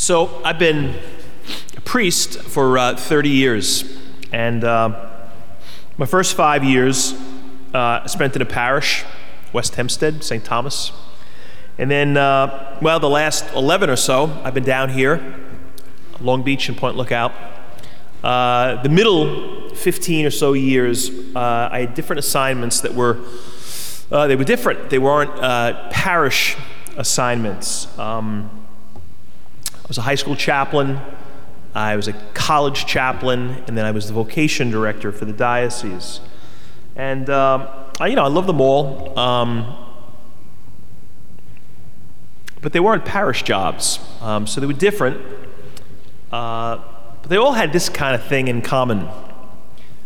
So I've been a priest for uh, 30 years, and uh, my first five years uh, spent in a parish, West Hempstead, St. Thomas. And then, uh, well, the last 11 or so, I've been down here, Long Beach and Point Lookout. Uh, the middle 15 or so years, uh, I had different assignments that were, they were different. They weren't parish assignments. Um, was a high school chaplain, I was a college chaplain, and then I was the vocation director for the diocese. And, um, I, you know, I love them all. Um, but they weren't parish jobs, um, so they were different. Uh, but they all had this kind of thing in common.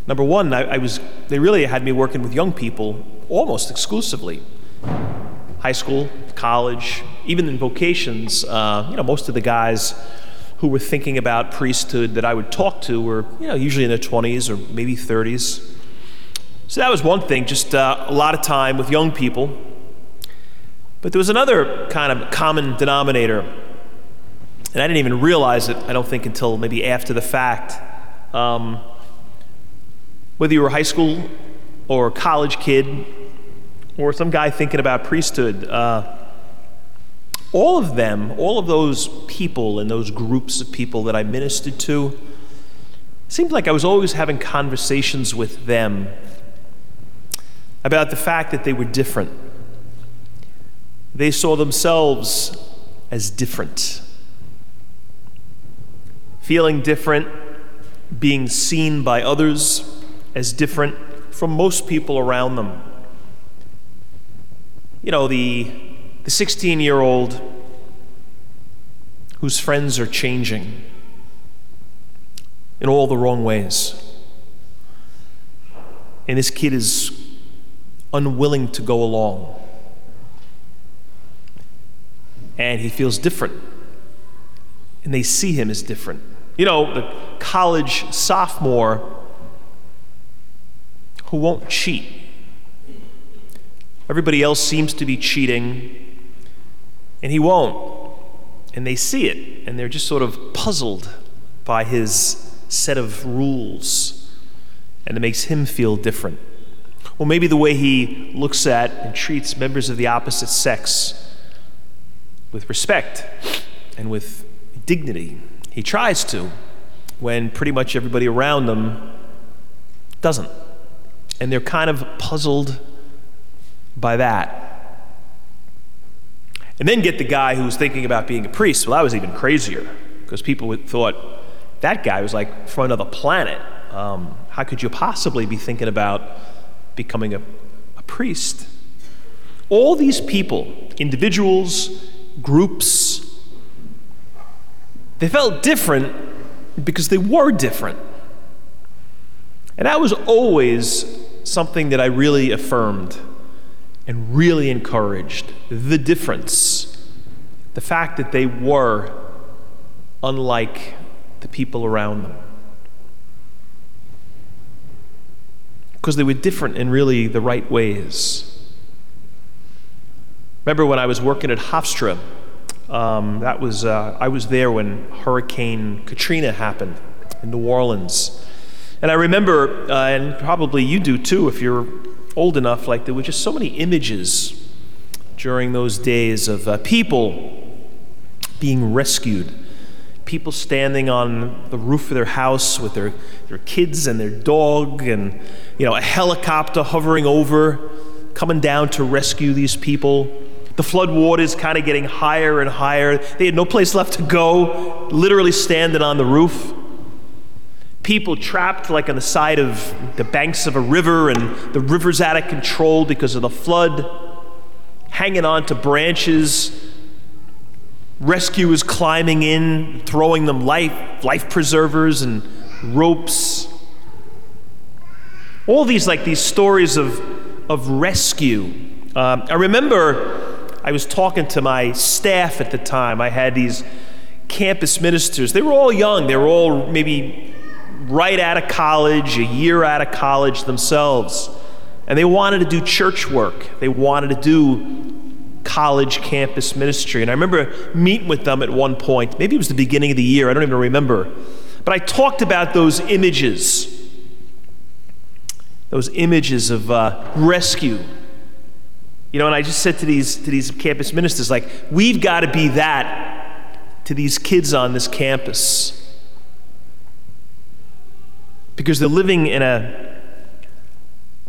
Number one, I, I was, they really had me working with young people almost exclusively high school, college, even in vocations, uh, you know, most of the guys who were thinking about priesthood that I would talk to were, you know, usually in their 20s or maybe 30s. So that was one thing, just uh, a lot of time with young people. But there was another kind of common denominator, and I didn't even realize it, I don't think, until maybe after the fact. Um, whether you were a high school or college kid, or some guy thinking about priesthood. Uh, all of them, all of those people and those groups of people that I ministered to, seemed like I was always having conversations with them about the fact that they were different. They saw themselves as different. Feeling different, being seen by others as different from most people around them you know, the, the 16 year old whose friends are changing in all the wrong ways. And this kid is unwilling to go along. And he feels different. And they see him as different. You know, the college sophomore who won't cheat Everybody else seems to be cheating, and he won't. And they see it, and they're just sort of puzzled by his set of rules, and it makes him feel different. Well, maybe the way he looks at and treats members of the opposite sex with respect and with dignity. He tries to when pretty much everybody around them doesn't. And they're kind of puzzled by that. And then get the guy who was thinking about being a priest. Well, that was even crazier because people thought that guy was like from another planet. Um, how could you possibly be thinking about becoming a, a priest? All these people, individuals, groups, they felt different because they were different. And that was always something that I really affirmed and really encouraged the difference, the fact that they were unlike the people around them. Because they were different in really the right ways. Remember when I was working at Hofstra? Um, that was uh, I was there when Hurricane Katrina happened in New Orleans, and I remember, uh, and probably you do too, if you're old enough, like there were just so many images during those days of uh, people being rescued, people standing on the roof of their house with their, their kids and their dog, and you know, a helicopter hovering over, coming down to rescue these people. The flood waters kind of getting higher and higher. They had no place left to go, literally standing on the roof people trapped like on the side of the banks of a river and the river's out of control because of the flood, hanging on to branches, rescuers climbing in, throwing them life, life preservers and ropes. All these like these stories of, of rescue. Um, I remember I was talking to my staff at the time. I had these campus ministers. They were all young. They were all maybe right out of college, a year out of college themselves. And they wanted to do church work. They wanted to do college campus ministry. And I remember meeting with them at one point. Maybe it was the beginning of the year, I don't even remember. But I talked about those images, those images of uh, rescue. You know, and I just said to these, to these campus ministers, like, we've got to be that to these kids on this campus. Because they're living in, a,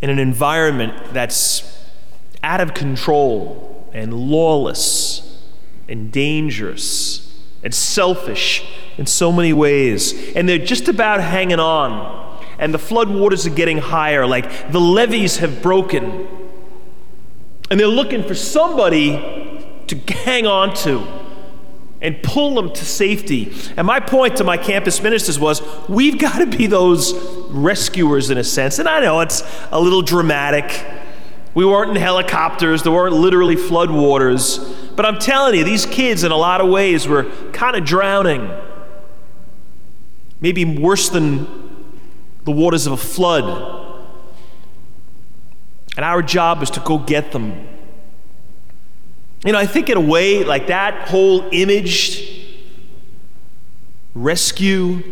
in an environment that's out of control and lawless and dangerous and selfish in so many ways. And they're just about hanging on. And the floodwaters are getting higher, like the levees have broken. And they're looking for somebody to hang on to and pull them to safety. And my point to my campus ministers was we've got to be those rescuers in a sense. And I know it's a little dramatic. We weren't in helicopters, there weren't literally floodwaters. But I'm telling you, these kids, in a lot of ways, were kind of drowning maybe worse than the waters of a flood. And our job is to go get them. You know, I think in a way, like that whole image, rescue,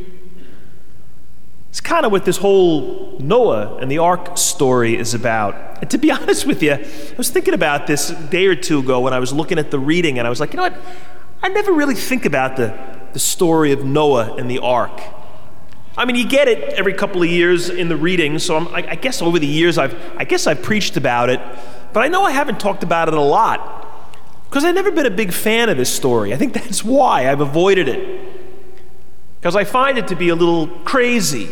it's kind of what this whole Noah and the ark story is about. And to be honest with you, I was thinking about this day or two ago when I was looking at the reading, and I was like, you know what? I never really think about the, the story of Noah and the ark. I mean, you get it every couple of years in the reading, so I, I guess over the years I've, I guess I've preached about it, but I know I haven't talked about it a lot because I've never been a big fan of this story. I think that's why I've avoided it because I find it to be a little crazy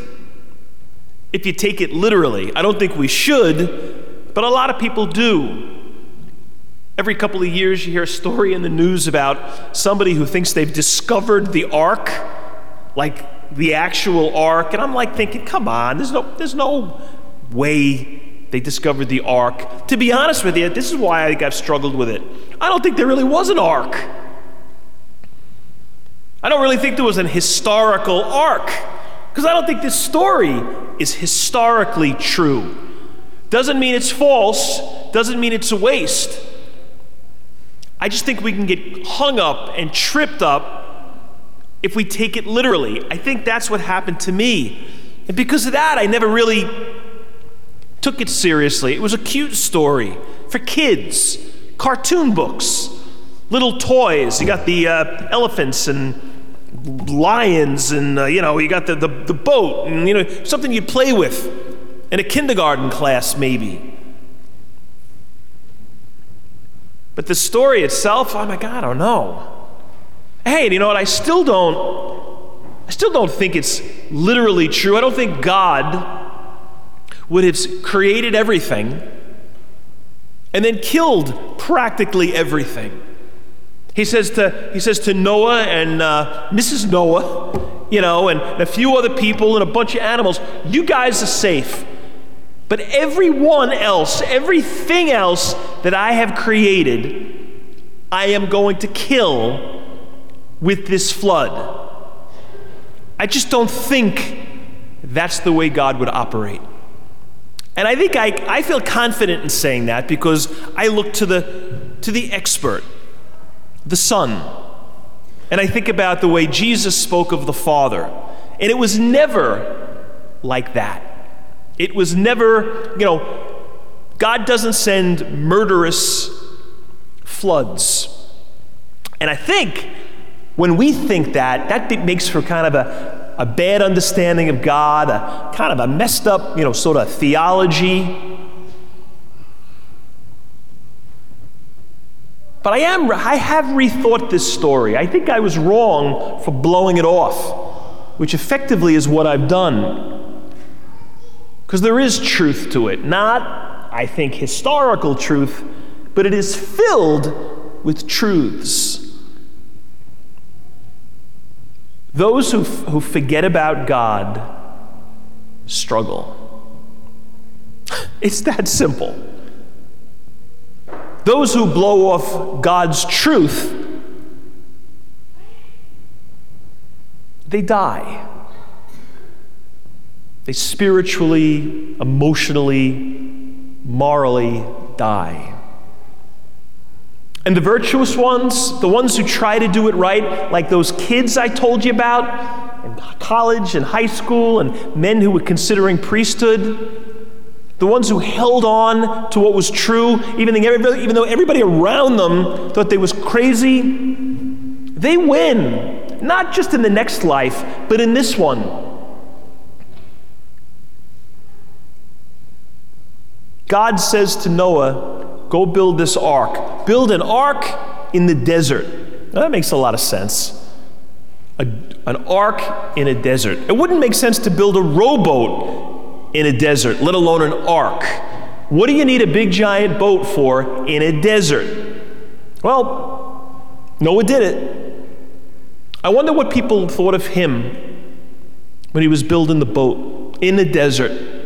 if you take it literally. I don't think we should, but a lot of people do. Every couple of years, you hear a story in the news about somebody who thinks they've discovered the ark, like the actual ark, and I'm like thinking, come on, there's no, there's no way they discovered the ark. To be honest with you, this is why I think I've struggled with it. I don't think there really was an ark. I don't really think there was an historical ark, because I don't think this story is historically true. Doesn't mean it's false, doesn't mean it's a waste. I just think we can get hung up and tripped up if we take it literally. I think that's what happened to me. And because of that, I never really took it seriously. It was a cute story for kids, cartoon books, little toys. You got the uh, elephants and lions, and uh, you know, you got the, the, the boat, and you know, something you'd play with in a kindergarten class, maybe. But the story itself, oh my God, I don't know. Hey, you know what? I still don't I still don't think it's literally true. I don't think God would have created everything and then killed practically everything. He says to, he says to Noah and uh, Mrs. Noah, you know, and a few other people and a bunch of animals, you guys are safe. But everyone else, everything else that I have created, I am going to kill with this flood. I just don't think that's the way God would operate. And I think I, I feel confident in saying that because I look to the, to the expert, the Son. And I think about the way Jesus spoke of the Father. And it was never like that. It was never, you know, God doesn't send murderous floods. And I think when we think that, that makes for kind of a, a bad understanding of God, a kind of a messed up, you know, sort of theology. But I am I have rethought this story. I think I was wrong for blowing it off, which effectively is what I've done. Because there is truth to it. Not, I think, historical truth, but it is filled with truths. Those who, who forget about God struggle. It's that simple. Those who blow off God's truth, they die. They spiritually, emotionally, morally die. And the virtuous ones, the ones who try to do it right, like those kids I told you about in college and high school, and men who were considering priesthood, the ones who held on to what was true, even, though everybody around them thought they was crazy, they win, not just in the next life, but in this one. God says to Noah, Go build this ark. Build an ark in the desert. Now, that makes a lot of sense. A, an ark in a desert. It wouldn't make sense to build a rowboat in a desert, let alone an ark. What do you need a big giant boat for in a desert? Well, Noah did it. I wonder what people thought of him when he was building the boat in the desert.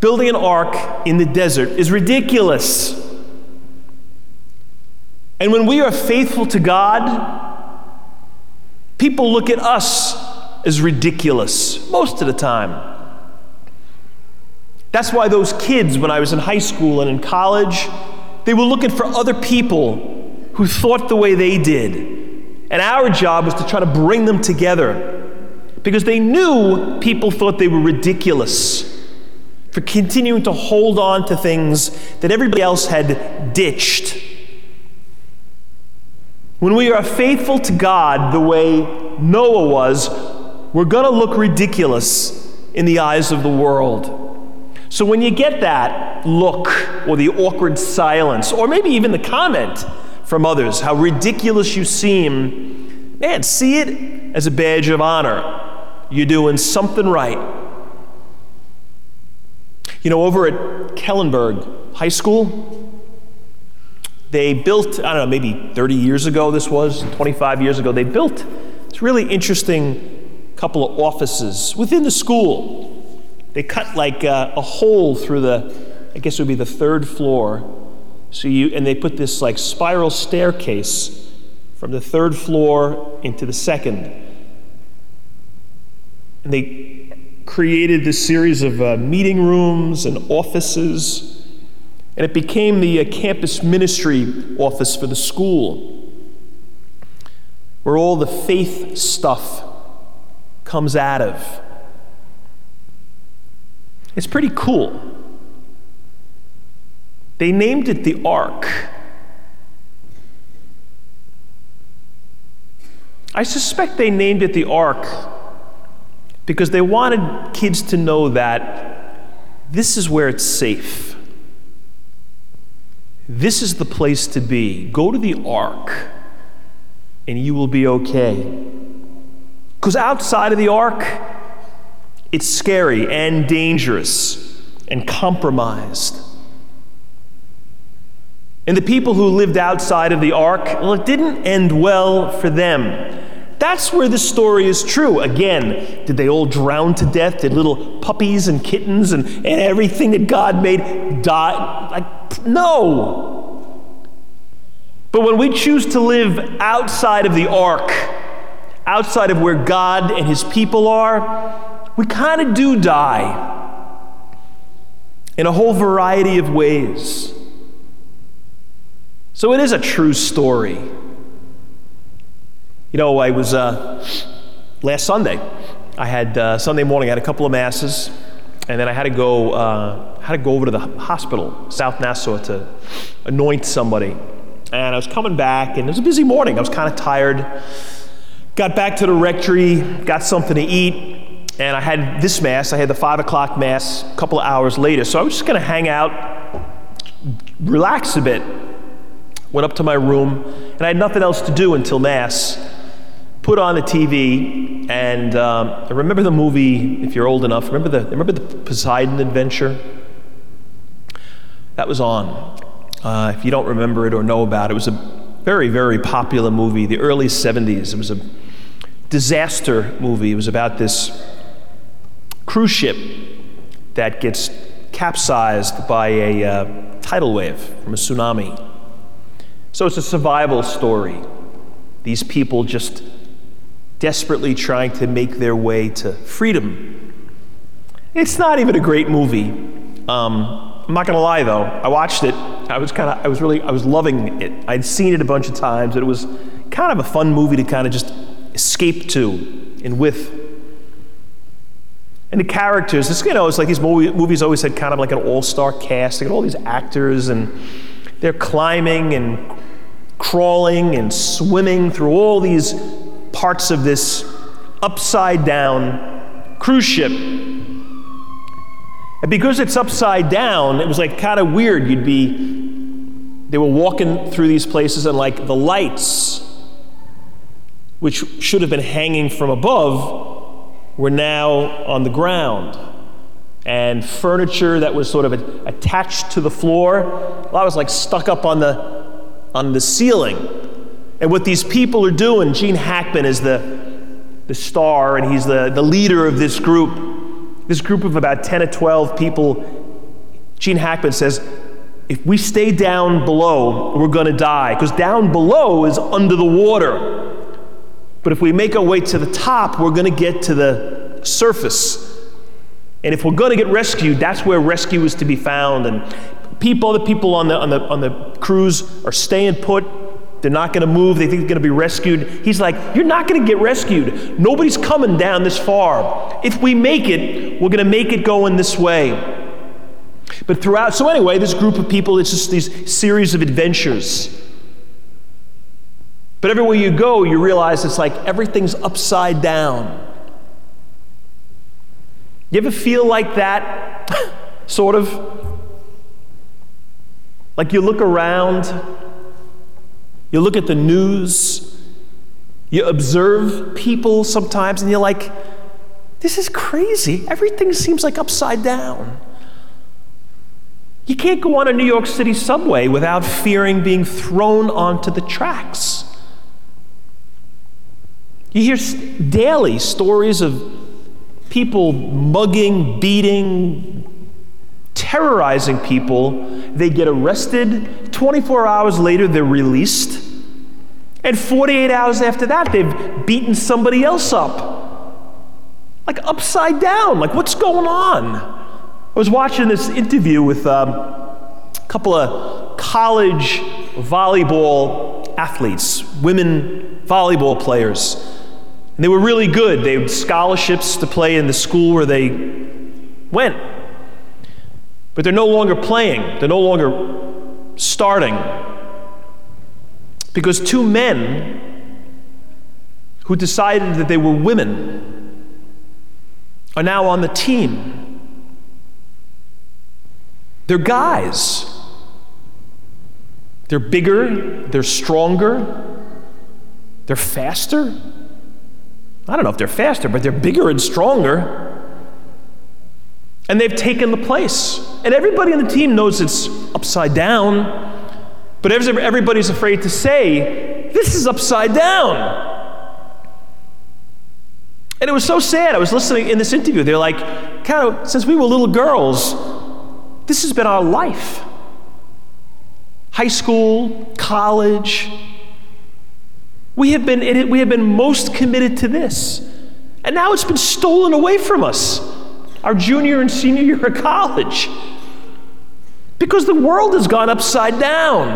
Building an ark in the desert is ridiculous. And when we are faithful to God, people look at us as ridiculous most of the time. That's why those kids, when I was in high school and in college, they were looking for other people who thought the way they did. And our job was to try to bring them together because they knew people thought they were ridiculous for continuing to hold on to things that everybody else had ditched. When we are faithful to God the way Noah was, we're going to look ridiculous in the eyes of the world. So when you get that look or the awkward silence, or maybe even the comment from others, how ridiculous you seem, man, see it as a badge of honor. You're doing something right. You know, over at Kellenberg High School, they built, I don't know, maybe 30 years ago this was, 25 years ago, they built this really interesting couple of offices within the school. They cut like a, a hole through the, I guess it would be the third floor. So you, and they put this like spiral staircase from the third floor into the second. And they created this series of uh, meeting rooms and offices, and it became the uh, campus ministry office for the school, where all the faith stuff comes out of. It's pretty cool. They named it the Ark. I suspect they named it the Ark because they wanted kids to know that this is where it's safe. This is the place to be. Go to the ark and you will be okay. Because outside of the ark, it's scary and dangerous and compromised. And the people who lived outside of the ark, well, it didn't end well for them. That's where the story is true. Again, did they all drown to death? Did little puppies and kittens and, and everything that God made die? Like, no. But when we choose to live outside of the ark, outside of where God and his people are, we kind of do die in a whole variety of ways. So it is a true story. You know, I was uh, last Sunday. I had uh, Sunday morning. I had a couple of masses, and then I had to go. Uh, had to go over to the hospital, South Nassau, to anoint somebody. And I was coming back, and it was a busy morning. I was kind of tired. Got back to the rectory, got something to eat, and I had this mass. I had the five o'clock mass a couple of hours later. So I was just going to hang out, relax a bit. Went up to my room, and I had nothing else to do until mass put on the TV, and um, remember the movie, if you're old enough, remember the, remember the Poseidon Adventure? That was on. Uh, if you don't remember it or know about it, it was a very, very popular movie, the early 70s. It was a disaster movie. It was about this cruise ship that gets capsized by a uh, tidal wave from a tsunami. So it's a survival story. These people just desperately trying to make their way to freedom. It's not even a great movie. Um, I'm not to lie, though. I watched it I was kind of, I was really, I was loving it. I'd seen it a bunch of times, it was kind of a fun movie to kind of just escape to and with. And the characters, this, you know, it's like these movie, movies always had kind of like an all-star cast. They got all these actors, and they're climbing and crawling and swimming through all these parts of this upside down cruise ship. And because it's upside down, it was like kind of weird. You'd be, they were walking through these places, and like the lights, which should have been hanging from above, were now on the ground. And furniture that was sort of attached to the floor, a lot was like stuck up on the, on the ceiling. And what these people are doing, Gene Hackman is the, the star, and he's the, the leader of this group. This group of about 10 or 12 people, Gene Hackman says, if we stay down below, we're going to die. Because down below is under the water. But if we make our way to the top, we're going to get to the surface. And if we're going to get rescued, that's where rescue is to be found. And people, the people on the, on the, on the cruise are staying put. They're not going to move. They think they're going to be rescued. He's like, You're not going to get rescued. Nobody's coming down this far. If we make it, we're going to make it going this way. But throughout, so anyway, this group of people, it's just these series of adventures. But everywhere you go, you realize it's like everything's upside down. You ever feel like that? sort of? Like you look around, you look at the news, you observe people sometimes, and you're like, this is crazy. Everything seems like upside down. You can't go on a New York City subway without fearing being thrown onto the tracks. You hear daily stories of people mugging, beating, terrorizing people. They get arrested. 24 hours later, they're released. And 48 hours after that, they've beaten somebody else up. Like upside down. Like, what's going on? I was watching this interview with um, a couple of college volleyball athletes, women volleyball players. And they were really good. They had scholarships to play in the school where they went. But they're no longer playing, they're no longer starting. Because two men who decided that they were women are now on the team. They're guys. They're bigger, they're stronger, they're faster. I don't know if they're faster, but they're bigger and stronger. And they've taken the place. And everybody on the team knows it's upside down. But everybody's afraid to say, this is upside down. And it was so sad. I was listening in this interview. They're like, since we were little girls, this has been our life. High school, college, we have been, we have been most committed to this. And now it's been stolen away from us, our junior and senior year of college. Because the world has gone upside down.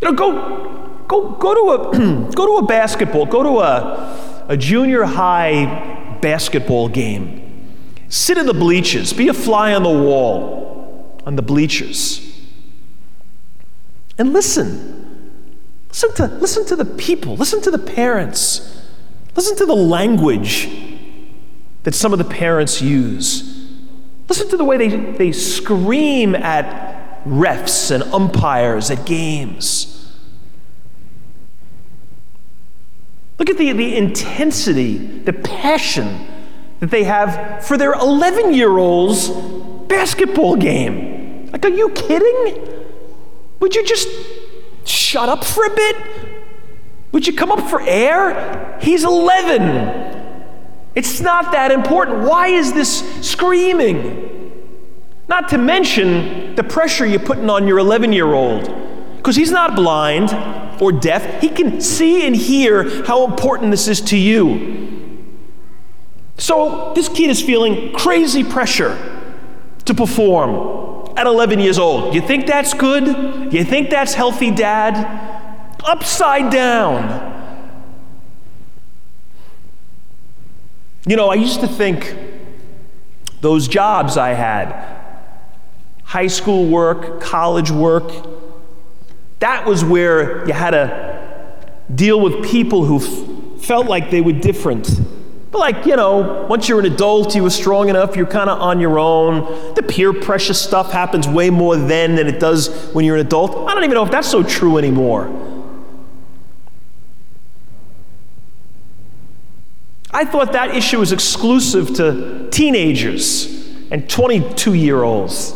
You know, go, go, go, to, a, go to a basketball, go to a, a junior high basketball game. Sit in the bleachers, be a fly on the wall on the bleachers, and listen. Listen to, listen to the people, listen to the parents, listen to the language that some of the parents use. Listen to the way they, they scream at refs and umpires at games. Look at the, the intensity, the passion that they have for their 11 year old's basketball game. Like, are you kidding? Would you just shut up for a bit? Would you come up for air? He's 11. It's not that important. Why is this screaming? Not to mention the pressure you're putting on your 11 year old. Because he's not blind or deaf, he can see and hear how important this is to you. So this kid is feeling crazy pressure to perform at 11 years old. You think that's good? You think that's healthy, Dad? Upside down. You know, I used to think those jobs I had high school work, college work that was where you had to deal with people who f- felt like they were different. But, like, you know, once you're an adult, you were strong enough, you're kind of on your own. The peer pressure stuff happens way more then than it does when you're an adult. I don't even know if that's so true anymore. I thought that issue was exclusive to teenagers and 22 year olds.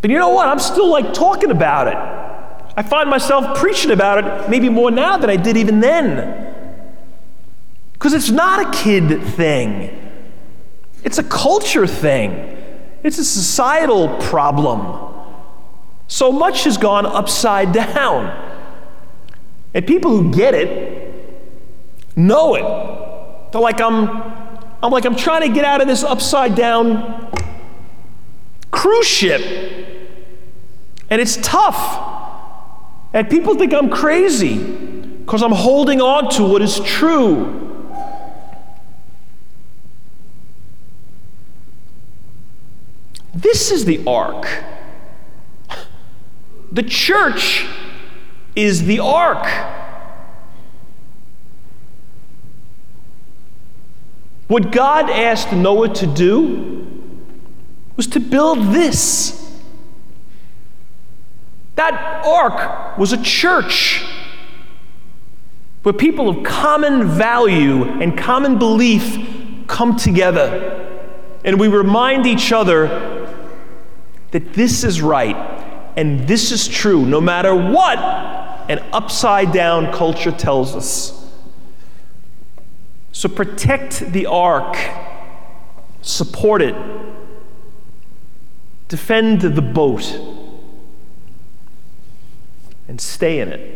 But you know what? I'm still like talking about it. I find myself preaching about it maybe more now than I did even then. Because it's not a kid thing, it's a culture thing, it's a societal problem. So much has gone upside down. And people who get it know it. Like, I'm, I'm like, I'm trying to get out of this upside down cruise ship. And it's tough. And people think I'm crazy because I'm holding on to what is true. This is the ark. The church is the ark. What God asked Noah to do was to build this. That ark was a church where people of common value and common belief come together. And we remind each other that this is right and this is true, no matter what an upside down culture tells us. So protect the ark, support it, defend the boat. And stay in it.